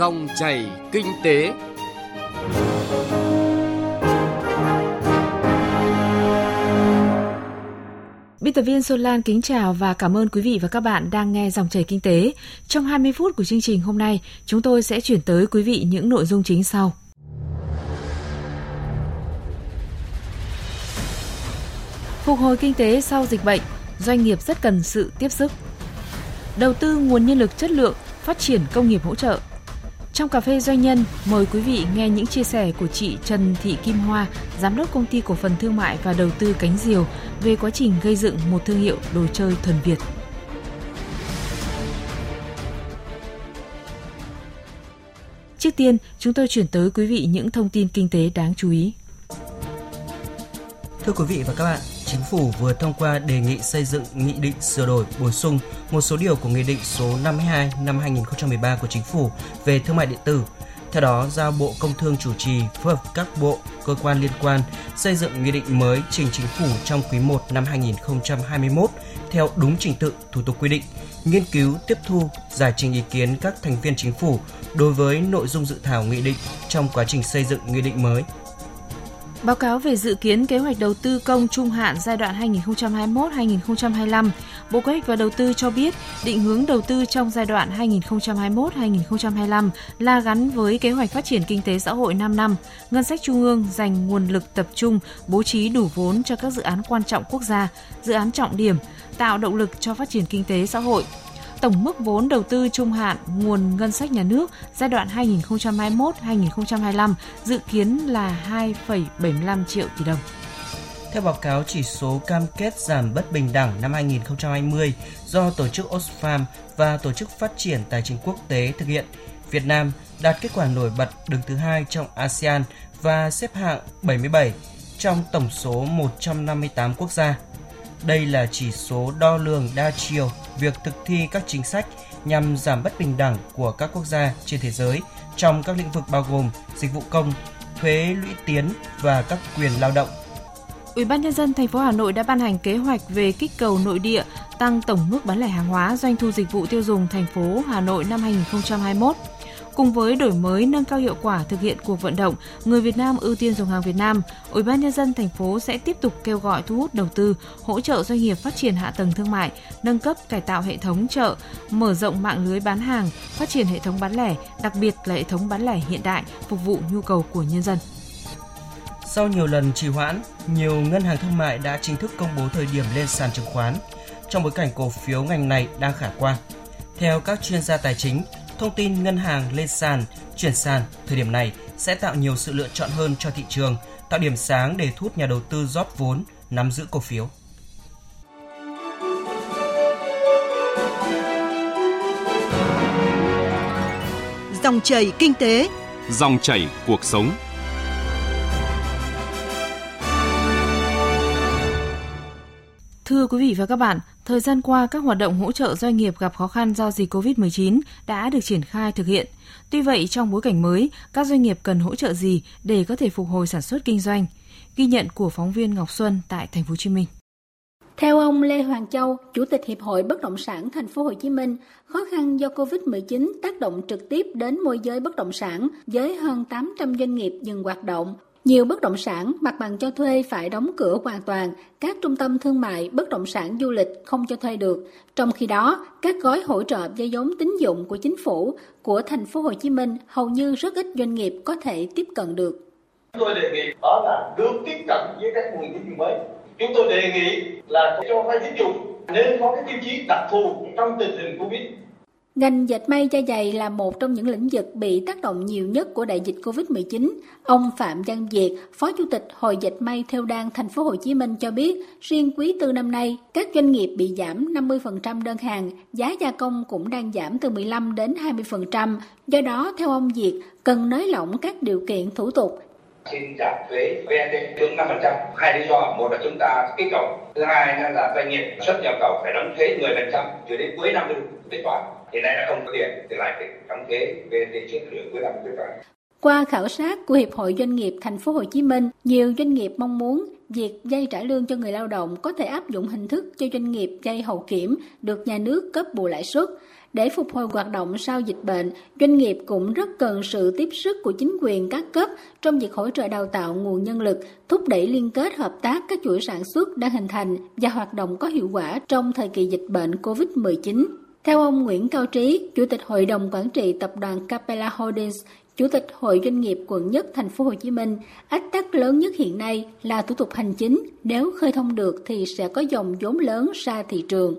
Dòng chảy kinh tế. Biên tập viên Xuân Lan kính chào và cảm ơn quý vị và các bạn đang nghe dòng chảy kinh tế. Trong 20 phút của chương trình hôm nay, chúng tôi sẽ chuyển tới quý vị những nội dung chính sau. Phục hồi kinh tế sau dịch bệnh, doanh nghiệp rất cần sự tiếp sức. Đầu tư nguồn nhân lực chất lượng, phát triển công nghiệp hỗ trợ. Trong cà phê doanh nhân, mời quý vị nghe những chia sẻ của chị Trần Thị Kim Hoa, giám đốc công ty cổ phần thương mại và đầu tư Cánh Diều về quá trình gây dựng một thương hiệu đồ chơi thuần Việt. Trước tiên, chúng tôi chuyển tới quý vị những thông tin kinh tế đáng chú ý. Thưa quý vị và các bạn, Chính phủ vừa thông qua đề nghị xây dựng nghị định sửa đổi bổ sung một số điều của Nghị định số 52 năm 2013 của Chính phủ về thương mại điện tử. Theo đó, giao Bộ Công Thương chủ trì phối hợp các bộ, cơ quan liên quan xây dựng nghị định mới trình Chính phủ trong quý 1 năm 2021 theo đúng trình tự thủ tục quy định, nghiên cứu, tiếp thu, giải trình ý kiến các thành viên chính phủ đối với nội dung dự thảo nghị định trong quá trình xây dựng nghị định mới Báo cáo về dự kiến kế hoạch đầu tư công trung hạn giai đoạn 2021-2025, Bộ Kế hoạch và Đầu tư cho biết định hướng đầu tư trong giai đoạn 2021-2025 là gắn với kế hoạch phát triển kinh tế xã hội 5 năm. Ngân sách trung ương dành nguồn lực tập trung bố trí đủ vốn cho các dự án quan trọng quốc gia, dự án trọng điểm, tạo động lực cho phát triển kinh tế xã hội, tổng mức vốn đầu tư trung hạn nguồn ngân sách nhà nước giai đoạn 2021-2025 dự kiến là 2,75 triệu tỷ đồng. Theo báo cáo chỉ số cam kết giảm bất bình đẳng năm 2020 do Tổ chức Oxfam và Tổ chức Phát triển Tài chính Quốc tế thực hiện, Việt Nam đạt kết quả nổi bật đứng thứ hai trong ASEAN và xếp hạng 77 trong tổng số 158 quốc gia. Đây là chỉ số đo lường đa chiều việc thực thi các chính sách nhằm giảm bất bình đẳng của các quốc gia trên thế giới trong các lĩnh vực bao gồm dịch vụ công, thuế lũy tiến và các quyền lao động. Ủy ban nhân dân thành phố Hà Nội đã ban hành kế hoạch về kích cầu nội địa, tăng tổng mức bán lẻ hàng hóa, doanh thu dịch vụ tiêu dùng thành phố Hà Nội năm 2021. Cùng với đổi mới nâng cao hiệu quả thực hiện cuộc vận động Người Việt Nam ưu tiên dùng hàng Việt Nam, Ủy ban nhân dân thành phố sẽ tiếp tục kêu gọi thu hút đầu tư, hỗ trợ doanh nghiệp phát triển hạ tầng thương mại, nâng cấp cải tạo hệ thống chợ, mở rộng mạng lưới bán hàng, phát triển hệ thống bán lẻ, đặc biệt là hệ thống bán lẻ hiện đại phục vụ nhu cầu của nhân dân. Sau nhiều lần trì hoãn, nhiều ngân hàng thương mại đã chính thức công bố thời điểm lên sàn chứng khoán trong bối cảnh cổ phiếu ngành này đang khả quan. Theo các chuyên gia tài chính, thông tin ngân hàng lên sàn, chuyển sàn thời điểm này sẽ tạo nhiều sự lựa chọn hơn cho thị trường, tạo điểm sáng để thu hút nhà đầu tư rót vốn, nắm giữ cổ phiếu. Dòng chảy kinh tế, dòng chảy cuộc sống. Thưa quý vị và các bạn, thời gian qua các hoạt động hỗ trợ doanh nghiệp gặp khó khăn do dịch COVID-19 đã được triển khai thực hiện. Tuy vậy, trong bối cảnh mới, các doanh nghiệp cần hỗ trợ gì để có thể phục hồi sản xuất kinh doanh? Ghi nhận của phóng viên Ngọc Xuân tại thành phố Hồ Chí Minh. Theo ông Lê Hoàng Châu, Chủ tịch Hiệp hội Bất động sản Thành phố Hồ Chí Minh, khó khăn do Covid-19 tác động trực tiếp đến môi giới bất động sản với hơn 800 doanh nghiệp dừng hoạt động, nhiều bất động sản mặt bằng cho thuê phải đóng cửa hoàn toàn, các trung tâm thương mại, bất động sản du lịch không cho thuê được. Trong khi đó, các gói hỗ trợ dây vốn tín dụng của chính phủ của thành phố Hồ Chí Minh hầu như rất ít doanh nghiệp có thể tiếp cận được. Chúng Tôi đề nghị đó là được tiếp cận với các nguồn tín dụng mới. Chúng tôi đề nghị là cho vay tín dụng nên có cái tiêu chí đặc thù trong tình hình Covid Ngành dệt may da dày là một trong những lĩnh vực bị tác động nhiều nhất của đại dịch Covid-19. Ông Phạm Văn Việt, Phó Chủ tịch Hội dệt may theo đan thành phố Hồ Chí Minh cho biết, riêng quý tư năm nay, các doanh nghiệp bị giảm 50% đơn hàng, giá gia công cũng đang giảm từ 15 đến 20%. Do đó, theo ông Việt, cần nới lỏng các điều kiện thủ tục xin giảm thuế VAT xuống 5%. Hai lý do, một là chúng ta kích cầu, thứ hai là doanh nghiệp xuất nhập khẩu phải đóng thuế 10% cho đến cuối năm mới được toán hiện nay đã không có tiền thì lại phải đóng thuế về trước lửa cuối năm quyết toán qua khảo sát của Hiệp hội Doanh nghiệp Thành phố Hồ Chí Minh, nhiều doanh nghiệp mong muốn việc dây trả lương cho người lao động có thể áp dụng hình thức cho doanh nghiệp dây hậu kiểm được nhà nước cấp bù lãi suất. Để phục hồi hoạt động sau dịch bệnh, doanh nghiệp cũng rất cần sự tiếp sức của chính quyền các cấp trong việc hỗ trợ đào tạo nguồn nhân lực, thúc đẩy liên kết hợp tác các chuỗi sản xuất đang hình thành và hoạt động có hiệu quả trong thời kỳ dịch bệnh COVID-19. Theo ông Nguyễn Cao Trí, Chủ tịch Hội đồng Quản trị Tập đoàn Capella Holdings, Chủ tịch Hội Doanh nghiệp quận nhất thành phố Hồ Chí Minh, ách tắc lớn nhất hiện nay là thủ tục hành chính, nếu khơi thông được thì sẽ có dòng vốn lớn ra thị trường.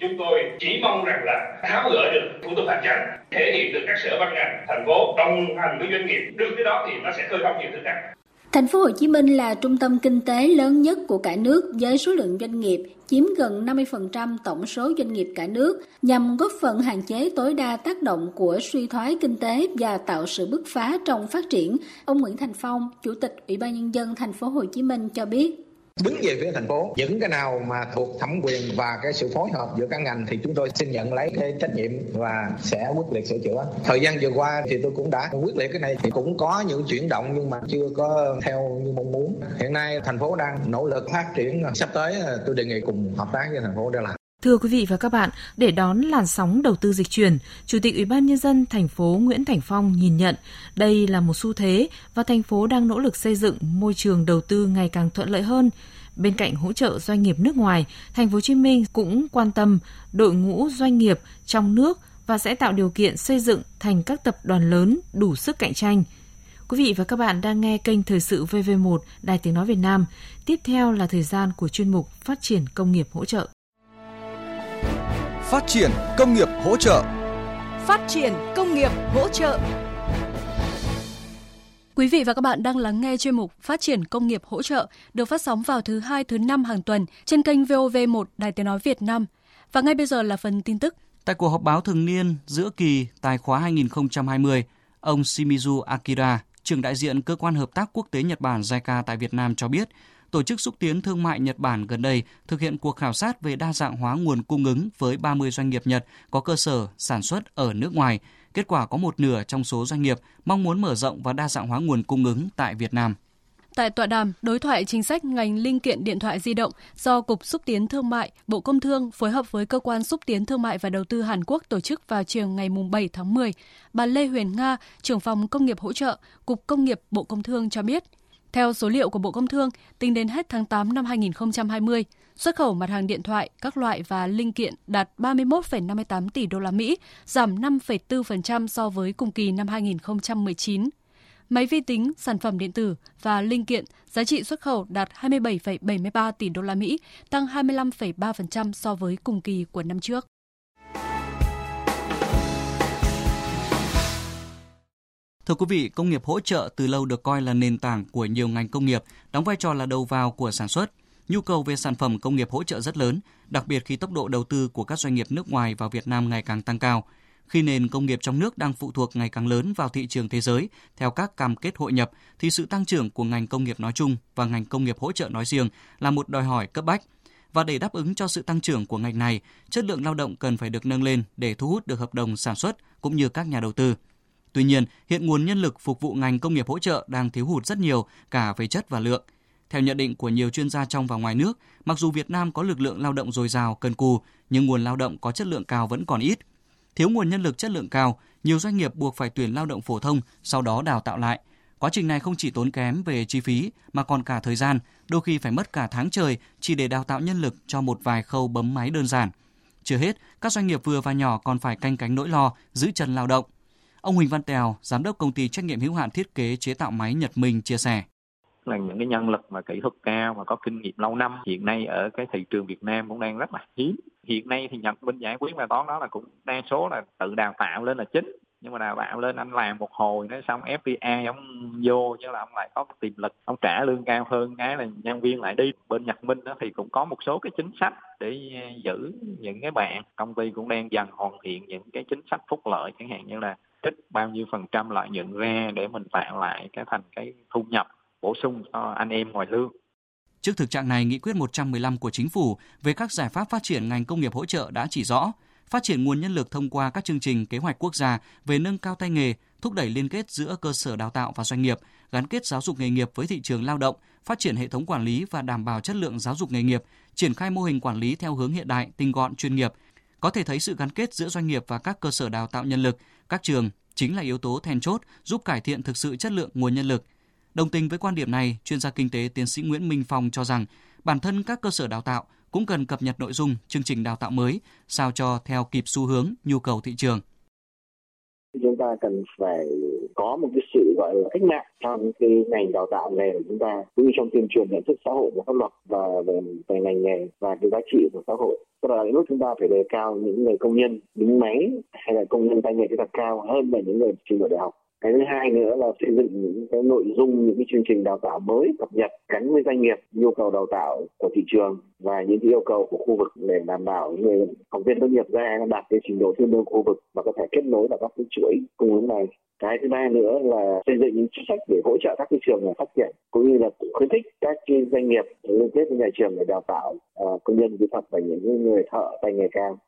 Chúng tôi chỉ mong rằng là tháo gỡ được thủ tục hành chính, thể hiện được các sở ban ngành, thành phố đồng hành với doanh nghiệp, được cái đó thì nó sẽ khơi thông nhiều thứ khác. Thành phố Hồ Chí Minh là trung tâm kinh tế lớn nhất của cả nước với số lượng doanh nghiệp chiếm gần 50% tổng số doanh nghiệp cả nước, nhằm góp phần hạn chế tối đa tác động của suy thoái kinh tế và tạo sự bứt phá trong phát triển. Ông Nguyễn Thành Phong, Chủ tịch Ủy ban nhân dân thành phố Hồ Chí Minh cho biết đứng về phía thành phố, những cái nào mà thuộc thẩm quyền và cái sự phối hợp giữa các ngành thì chúng tôi xin nhận lấy cái trách nhiệm và sẽ quyết liệt sửa chữa. Thời gian vừa qua thì tôi cũng đã quyết liệt cái này. Thì cũng có những chuyển động nhưng mà chưa có theo như mong muốn. Hiện nay thành phố đang nỗ lực phát triển. Sắp tới à, tôi đề nghị cùng hợp tác với thành phố để làm. Thưa quý vị và các bạn, để đón làn sóng đầu tư dịch chuyển, Chủ tịch Ủy ban nhân dân thành phố Nguyễn Thành Phong nhìn nhận đây là một xu thế và thành phố đang nỗ lực xây dựng môi trường đầu tư ngày càng thuận lợi hơn. Bên cạnh hỗ trợ doanh nghiệp nước ngoài, thành phố Hồ Chí Minh cũng quan tâm đội ngũ doanh nghiệp trong nước và sẽ tạo điều kiện xây dựng thành các tập đoàn lớn đủ sức cạnh tranh. Quý vị và các bạn đang nghe kênh Thời sự VV1 Đài Tiếng Nói Việt Nam. Tiếp theo là thời gian của chuyên mục Phát triển công nghiệp hỗ trợ. Phát triển công nghiệp hỗ trợ. Phát triển công nghiệp hỗ trợ. Quý vị và các bạn đang lắng nghe chuyên mục Phát triển công nghiệp hỗ trợ được phát sóng vào thứ hai, thứ năm hàng tuần trên kênh VOV1 Đài Tiếng Nói Việt Nam. Và ngay bây giờ là phần tin tức. Tại cuộc họp báo thường niên giữa kỳ tài khóa 2020, ông Shimizu Akira, trưởng đại diện cơ quan hợp tác quốc tế Nhật Bản JICA tại Việt Nam cho biết, Tổ chức xúc tiến thương mại Nhật Bản gần đây thực hiện cuộc khảo sát về đa dạng hóa nguồn cung ứng với 30 doanh nghiệp Nhật có cơ sở sản xuất ở nước ngoài. Kết quả có một nửa trong số doanh nghiệp mong muốn mở rộng và đa dạng hóa nguồn cung ứng tại Việt Nam. Tại tọa đàm, đối thoại chính sách ngành linh kiện điện thoại di động do Cục Xúc tiến Thương mại, Bộ Công Thương phối hợp với Cơ quan Xúc tiến Thương mại và Đầu tư Hàn Quốc tổ chức vào chiều ngày 7 tháng 10, bà Lê Huyền Nga, trưởng phòng công nghiệp hỗ trợ, Cục Công nghiệp Bộ Công Thương cho biết, theo số liệu của Bộ Công Thương, tính đến hết tháng 8 năm 2020, xuất khẩu mặt hàng điện thoại các loại và linh kiện đạt 31,58 tỷ đô la Mỹ, giảm 5,4% so với cùng kỳ năm 2019. Máy vi tính, sản phẩm điện tử và linh kiện giá trị xuất khẩu đạt 27,73 tỷ đô la Mỹ, tăng 25,3% so với cùng kỳ của năm trước. Thưa quý vị, công nghiệp hỗ trợ từ lâu được coi là nền tảng của nhiều ngành công nghiệp, đóng vai trò là đầu vào của sản xuất. Nhu cầu về sản phẩm công nghiệp hỗ trợ rất lớn, đặc biệt khi tốc độ đầu tư của các doanh nghiệp nước ngoài vào Việt Nam ngày càng tăng cao. Khi nền công nghiệp trong nước đang phụ thuộc ngày càng lớn vào thị trường thế giới theo các cam kết hội nhập, thì sự tăng trưởng của ngành công nghiệp nói chung và ngành công nghiệp hỗ trợ nói riêng là một đòi hỏi cấp bách. Và để đáp ứng cho sự tăng trưởng của ngành này, chất lượng lao động cần phải được nâng lên để thu hút được hợp đồng sản xuất cũng như các nhà đầu tư. Tuy nhiên, hiện nguồn nhân lực phục vụ ngành công nghiệp hỗ trợ đang thiếu hụt rất nhiều cả về chất và lượng. Theo nhận định của nhiều chuyên gia trong và ngoài nước, mặc dù Việt Nam có lực lượng lao động dồi dào, cần cù, nhưng nguồn lao động có chất lượng cao vẫn còn ít. Thiếu nguồn nhân lực chất lượng cao, nhiều doanh nghiệp buộc phải tuyển lao động phổ thông, sau đó đào tạo lại. Quá trình này không chỉ tốn kém về chi phí mà còn cả thời gian, đôi khi phải mất cả tháng trời chỉ để đào tạo nhân lực cho một vài khâu bấm máy đơn giản. Chưa hết, các doanh nghiệp vừa và nhỏ còn phải canh cánh nỗi lo giữ chân lao động. Ông Huỳnh Văn Tèo, giám đốc công ty trách nhiệm hữu hạn thiết kế chế tạo máy Nhật Minh chia sẻ. Là những cái nhân lực mà kỹ thuật cao mà có kinh nghiệm lâu năm hiện nay ở cái thị trường Việt Nam cũng đang rất là hiếm. Hiện nay thì Nhật Minh giải quyết bài toán đó là cũng đa số là tự đào tạo lên là chính. Nhưng mà đào tạo lên anh làm một hồi nó xong FDI ông vô chứ là ông lại có tiềm lực ông trả lương cao hơn cái là nhân viên lại đi. Bên Nhật Minh đó thì cũng có một số cái chính sách để à, giữ những cái bạn. Công ty cũng đang dần hoàn thiện những cái chính sách phúc lợi chẳng hạn như là trích bao nhiêu phần trăm lợi nhuận ra để mình tạo lại cái thành cái thu nhập bổ sung cho anh em ngoài lương. Trước thực trạng này, Nghị quyết 115 của Chính phủ về các giải pháp phát triển ngành công nghiệp hỗ trợ đã chỉ rõ phát triển nguồn nhân lực thông qua các chương trình kế hoạch quốc gia về nâng cao tay nghề, thúc đẩy liên kết giữa cơ sở đào tạo và doanh nghiệp, gắn kết giáo dục nghề nghiệp với thị trường lao động, phát triển hệ thống quản lý và đảm bảo chất lượng giáo dục nghề nghiệp, triển khai mô hình quản lý theo hướng hiện đại, tinh gọn, chuyên nghiệp, có thể thấy sự gắn kết giữa doanh nghiệp và các cơ sở đào tạo nhân lực, các trường chính là yếu tố then chốt giúp cải thiện thực sự chất lượng nguồn nhân lực. Đồng tình với quan điểm này, chuyên gia kinh tế tiến sĩ Nguyễn Minh Phong cho rằng bản thân các cơ sở đào tạo cũng cần cập nhật nội dung chương trình đào tạo mới sao cho theo kịp xu hướng nhu cầu thị trường chúng ta cần phải có một cái sự gọi là cách mạng trong cái ngành đào tạo nghề của chúng ta cũng như trong tuyên truyền nhận thức xã hội và pháp luật và về, về ngành nghề và cái giá trị của xã hội. Tức là lúc chúng ta phải đề cao những người công nhân đứng máy hay là công nhân tay nghề kỹ thuật cao hơn là những người trình độ đại học cái thứ hai nữa là xây dựng những cái nội dung những cái chương trình đào tạo mới cập nhật gắn với doanh nghiệp nhu cầu đào tạo của thị trường và những cái yêu cầu của khu vực để đảm bảo người học viên tốt nghiệp ra đạt cái trình độ tương đương khu vực và có thể kết nối vào các cái chuỗi cung ứng này. Cái thứ ba nữa là xây dựng những chính sách để hỗ trợ các cái trường phát triển cũng như là khuyến khích các cái doanh nghiệp liên kết với nhà trường để đào tạo uh, công nhân kỹ thuật và những người thợ tay nghề cao.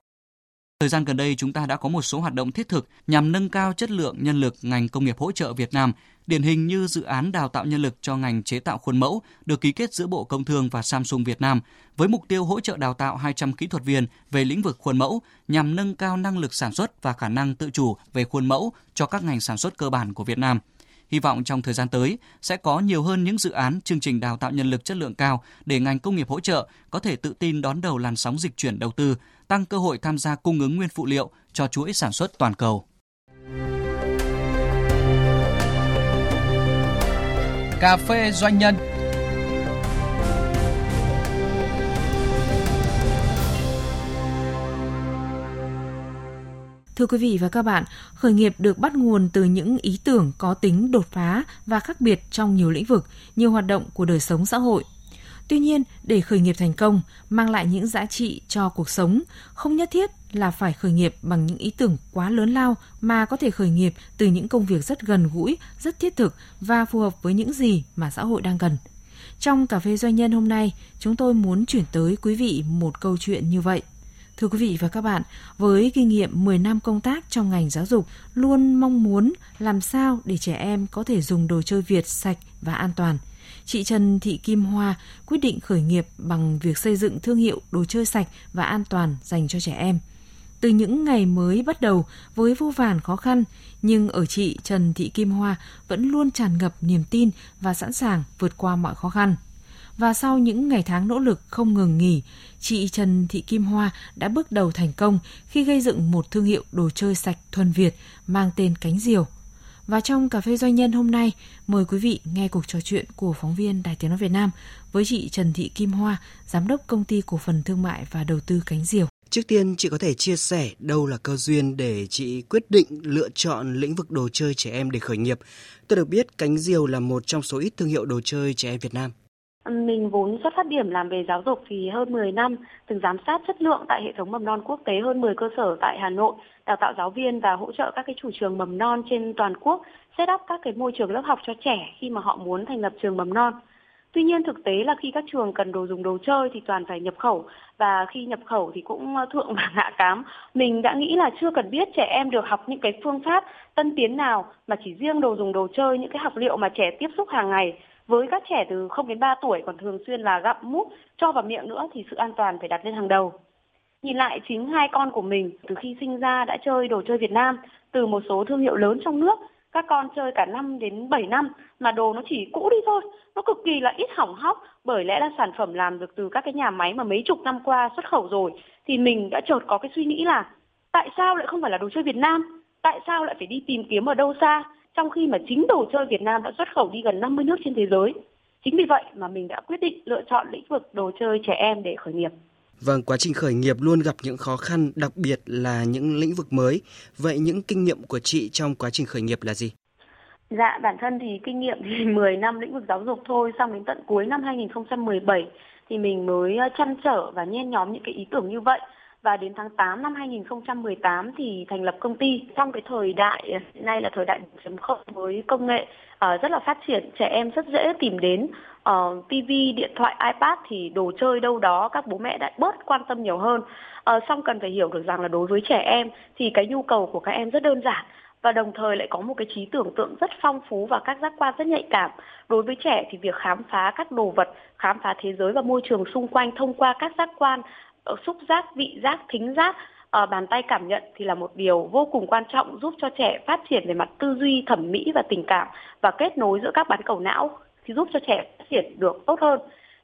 Thời gian gần đây chúng ta đã có một số hoạt động thiết thực nhằm nâng cao chất lượng nhân lực ngành công nghiệp hỗ trợ Việt Nam, điển hình như dự án đào tạo nhân lực cho ngành chế tạo khuôn mẫu được ký kết giữa Bộ Công Thương và Samsung Việt Nam với mục tiêu hỗ trợ đào tạo 200 kỹ thuật viên về lĩnh vực khuôn mẫu nhằm nâng cao năng lực sản xuất và khả năng tự chủ về khuôn mẫu cho các ngành sản xuất cơ bản của Việt Nam. Hy vọng trong thời gian tới sẽ có nhiều hơn những dự án chương trình đào tạo nhân lực chất lượng cao để ngành công nghiệp hỗ trợ có thể tự tin đón đầu làn sóng dịch chuyển đầu tư, tăng cơ hội tham gia cung ứng nguyên phụ liệu cho chuỗi sản xuất toàn cầu. Cà phê doanh nhân Thưa quý vị và các bạn, khởi nghiệp được bắt nguồn từ những ý tưởng có tính đột phá và khác biệt trong nhiều lĩnh vực, nhiều hoạt động của đời sống xã hội. Tuy nhiên, để khởi nghiệp thành công, mang lại những giá trị cho cuộc sống, không nhất thiết là phải khởi nghiệp bằng những ý tưởng quá lớn lao mà có thể khởi nghiệp từ những công việc rất gần gũi, rất thiết thực và phù hợp với những gì mà xã hội đang cần. Trong cà phê doanh nhân hôm nay, chúng tôi muốn chuyển tới quý vị một câu chuyện như vậy. Thưa quý vị và các bạn, với kinh nghiệm 10 năm công tác trong ngành giáo dục, luôn mong muốn làm sao để trẻ em có thể dùng đồ chơi Việt sạch và an toàn. Chị Trần Thị Kim Hoa quyết định khởi nghiệp bằng việc xây dựng thương hiệu đồ chơi sạch và an toàn dành cho trẻ em. Từ những ngày mới bắt đầu với vô vàn khó khăn, nhưng ở chị Trần Thị Kim Hoa vẫn luôn tràn ngập niềm tin và sẵn sàng vượt qua mọi khó khăn. Và sau những ngày tháng nỗ lực không ngừng nghỉ, chị Trần Thị Kim Hoa đã bước đầu thành công khi gây dựng một thương hiệu đồ chơi sạch thuần Việt mang tên Cánh Diều. Và trong Cà phê Doanh nhân hôm nay, mời quý vị nghe cuộc trò chuyện của phóng viên Đài Tiếng Nói Việt Nam với chị Trần Thị Kim Hoa, Giám đốc Công ty Cổ phần Thương mại và Đầu tư Cánh Diều. Trước tiên, chị có thể chia sẻ đâu là cơ duyên để chị quyết định lựa chọn lĩnh vực đồ chơi trẻ em để khởi nghiệp. Tôi được biết Cánh Diều là một trong số ít thương hiệu đồ chơi trẻ em Việt Nam. Mình vốn xuất phát điểm làm về giáo dục thì hơn 10 năm, từng giám sát chất lượng tại hệ thống mầm non quốc tế hơn 10 cơ sở tại Hà Nội, đào tạo giáo viên và hỗ trợ các cái chủ trường mầm non trên toàn quốc, set up các cái môi trường lớp học cho trẻ khi mà họ muốn thành lập trường mầm non. Tuy nhiên thực tế là khi các trường cần đồ dùng đồ chơi thì toàn phải nhập khẩu và khi nhập khẩu thì cũng ờ, thượng và hạ cám. Mình đã nghĩ là chưa cần biết trẻ em được học những cái phương pháp tân tiến nào mà chỉ riêng đồ dùng đồ chơi, những cái học liệu mà trẻ tiếp xúc hàng ngày với các trẻ từ 0 đến 3 tuổi còn thường xuyên là gặm mút cho vào miệng nữa thì sự an toàn phải đặt lên hàng đầu. Nhìn lại chính hai con của mình từ khi sinh ra đã chơi đồ chơi Việt Nam, từ một số thương hiệu lớn trong nước, các con chơi cả năm đến 7 năm, mà đồ nó chỉ cũ đi thôi nó cực kỳ là ít hỏng hóc, bởi lẽ là sản phẩm làm được từ các cái nhà máy mà mấy chục năm qua xuất khẩu rồi, thì mình đã chợt có cái suy nghĩ là tại sao lại không phải là đồ chơi Việt Nam tại sao lại phải đi tìm kiếm ở đâu xa, trong khi mà chính đồ chơi Việt Nam đã xuất khẩu đi gần 50 nước trên thế giới. Chính vì vậy mà mình đã quyết định lựa chọn lĩnh vực đồ chơi trẻ em để khởi nghiệp. Vâng, quá trình khởi nghiệp luôn gặp những khó khăn, đặc biệt là những lĩnh vực mới. Vậy những kinh nghiệm của chị trong quá trình khởi nghiệp là gì? Dạ, bản thân thì kinh nghiệm thì 10 năm lĩnh vực giáo dục thôi, xong đến tận cuối năm 2017 thì mình mới ờ, chăn trở và nhen nhóm những cái ý tưởng như vậy và đến tháng 8 năm 2018 thì thành lập công ty. Trong cái thời đại hiện nay là thời đại 4.0 với công nghệ uh, rất là phát triển, trẻ em rất dễ tìm đến ờ, uh, TV, điện thoại, iPad thì đồ chơi đâu đó các bố mẹ đã bớt quan tâm nhiều hơn. Ờ, uh, xong cần phải hiểu được rằng là đối với trẻ em thì cái nhu cầu của các em rất đơn giản và đồng thời lại có một cái trí tưởng tượng rất phong phú và các giác quan rất nhạy cảm. Đối với trẻ thì việc khám phá các đồ vật, khám phá thế giới và môi trường xung quanh thông qua các giác quan Ờ, xúc giác, vị giác, thính giác à, bàn tay cảm nhận thì là một điều vô cùng quan trọng giúp cho trẻ phát triển về mặt tư duy thẩm mỹ và tình cảm và kết nối giữa các bán cầu não thì giúp cho trẻ phát triển được tốt hơn.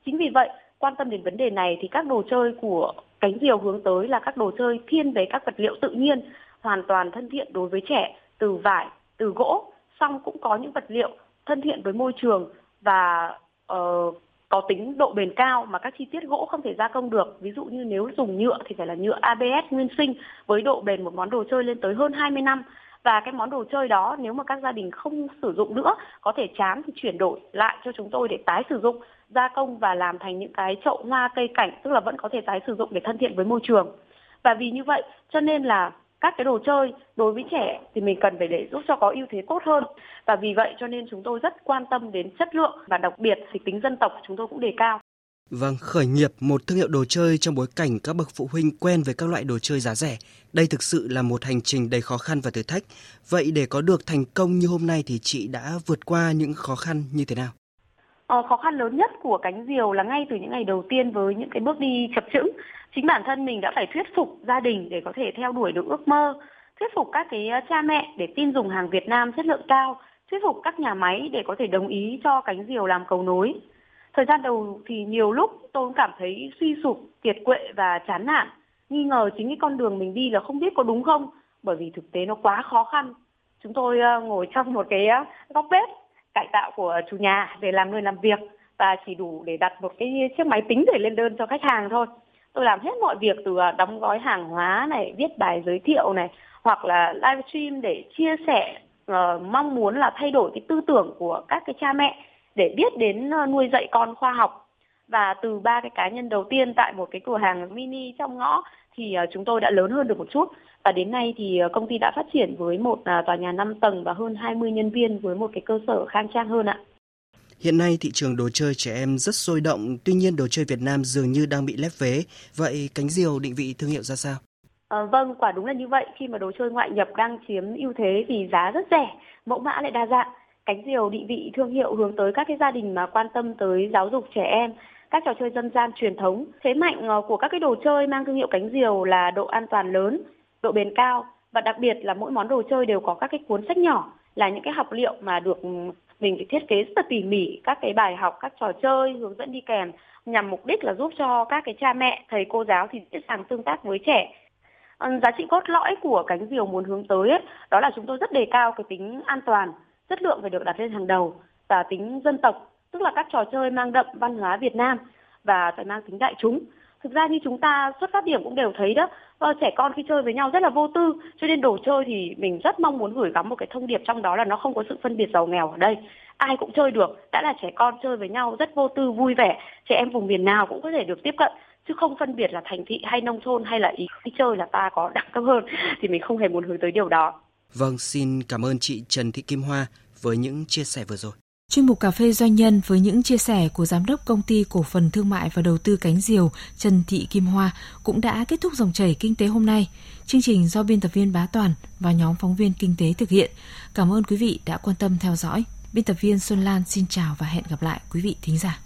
Chính vì vậy quan tâm đến vấn đề này thì các đồ chơi của cánh diều hướng tới là các đồ chơi thiên về các vật liệu tự nhiên hoàn toàn thân thiện đối với trẻ từ vải từ gỗ. Song cũng có những vật liệu thân thiện với môi trường và uh, có tính độ bền cao mà các chi tiết gỗ không thể gia công được. Ví dụ như nếu dùng nhựa thì phải là nhựa ABS nguyên sinh với độ bền một món đồ chơi lên tới hơn 20 năm. Và cái món đồ chơi đó nếu mà các gia đình không sử dụng nữa có thể chán thì chuyển đổi lại cho chúng tôi để tái sử dụng, gia công và làm thành những cái chậu hoa cây cảnh tức là vẫn có thể tái sử dụng để thân thiện với môi trường. Và vì như vậy cho nên là các cái đồ chơi đối với trẻ thì mình cần phải để giúp cho có ưu thế tốt hơn và vì vậy cho nên chúng tôi rất quan tâm đến chất lượng và đặc biệt thì tính dân tộc chúng tôi cũng đề cao. Vâng, khởi nghiệp một thương hiệu đồ chơi trong bối cảnh các bậc phụ huynh quen với các loại đồ chơi giá rẻ. Đây thực sự là một hành trình đầy khó khăn và thử thách. Vậy để có được thành công như hôm nay thì chị đã vượt qua những khó khăn như thế nào? Ờ, khó khăn lớn nhất của cánh diều là ngay từ những ngày đầu tiên với những cái bước đi chập chững. Chính bản thân mình đã phải thuyết phục gia đình để có thể theo đuổi được ước mơ thuyết phục các cái ờ, cha mẹ để tin dùng hàng Việt Nam chất lượng cao thuyết phục các nhà máy để có thể đồng ý cho cánh diều làm cầu nối. Thời gian đầu thì nhiều lúc tôi cũng cảm thấy suy sụp kiệt quệ và chán nản. Nghi ngờ chính cái con đường mình đi là không biết có đúng không? Bởi vì thực tế nó quá khó khăn. Chúng tôi ờ, ngồi trong một cái ờ, góc bếp cải tạo của chủ nhà để làm nơi làm việc và chỉ đủ để đặt một cái chiếc máy tính để lên đơn cho khách hàng thôi. Tôi làm hết mọi việc từ à, đóng gói hàng hóa này viết bài giới thiệu này hoặc là livestream để chia sẻ uh, mong muốn là thay đổi cái tư tưởng của các cái cha mẹ để biết đến uh, nuôi dạy con khoa học. Và từ ba cái cá nhân đầu tiên tại một cái cửa hàng mini trong ngõ thì uh, chúng tôi đã lớn hơn được một chút và đến nay thì công ty đã phát triển với một tòa nhà 5 tầng và hơn 20 nhân viên với một cái cơ sở khang trang hơn ạ. Hiện nay thị trường đồ chơi trẻ em rất sôi động, tuy nhiên đồ chơi Việt Nam dường như đang bị lép vế. Vậy cánh diều định vị thương hiệu ra sao? À, vâng, quả đúng là như vậy. Khi mà đồ chơi ngoại nhập đang chiếm ưu thế vì giá rất rẻ, mẫu mã lại đa dạng. Cánh diều định vị thương hiệu hướng tới các cái gia đình mà quan tâm tới giáo dục trẻ em, các trò chơi dân gian truyền thống. Thế mạnh ờ, của các cái đồ chơi mang thương hiệu cánh diều là độ an toàn lớn, độ bền cao. Và đặc biệt là mỗi món đồ chơi đều có các cái cuốn sách nhỏ là những cái học liệu mà được ừ, mình thiết kế rất là tỉ mỉ các cái bài học các trò chơi hướng dẫn đi kèm nhằm mục đích là giúp cho các cái cha mẹ thầy cô giáo thì dễ dàng tương tác với trẻ. Giá trị cốt lõi của cánh diều muốn hướng tới ấy, đó là chúng tôi rất đề cao cái tính an toàn chất lượng phải được đặt lên hàng đầu và tính dân tộc tức là các trò chơi mang đậm văn hóa Việt Nam và phải mang tính đại chúng thực ra như chúng ta xuất phát điểm cũng đều thấy đó trẻ con khi chơi với nhau rất là vô tư cho nên đồ chơi thì mình rất mong muốn gửi gắm một cái thông điệp trong đó là nó không có sự phân biệt giàu nghèo ở đây ai cũng chơi được đã là trẻ con chơi với nhau rất vô tư vui vẻ trẻ em vùng miền nào cũng có thể được tiếp cận chứ không phân biệt là thành thị hay nông thôn hay là ý đi chơi là ta có đẳng cấp hơn thì mình không hề muốn hướng tới điều đó. Vâng, xin cảm ơn chị Trần Thị Kim Hoa với những chia sẻ vừa rồi. Chuyên mục Cà phê Doanh nhân với những chia sẻ của Giám đốc Công ty Cổ phần Thương mại và Đầu tư Cánh Diều Trần Thị Kim Hoa cũng đã kết thúc dòng chảy kinh tế hôm nay. Chương trình do biên tập viên Bá Toàn và nhóm phóng viên kinh tế thực hiện. Cảm ơn quý vị đã quan tâm theo dõi. Biên tập viên Xuân Lan xin chào và hẹn gặp lại quý vị thính giả.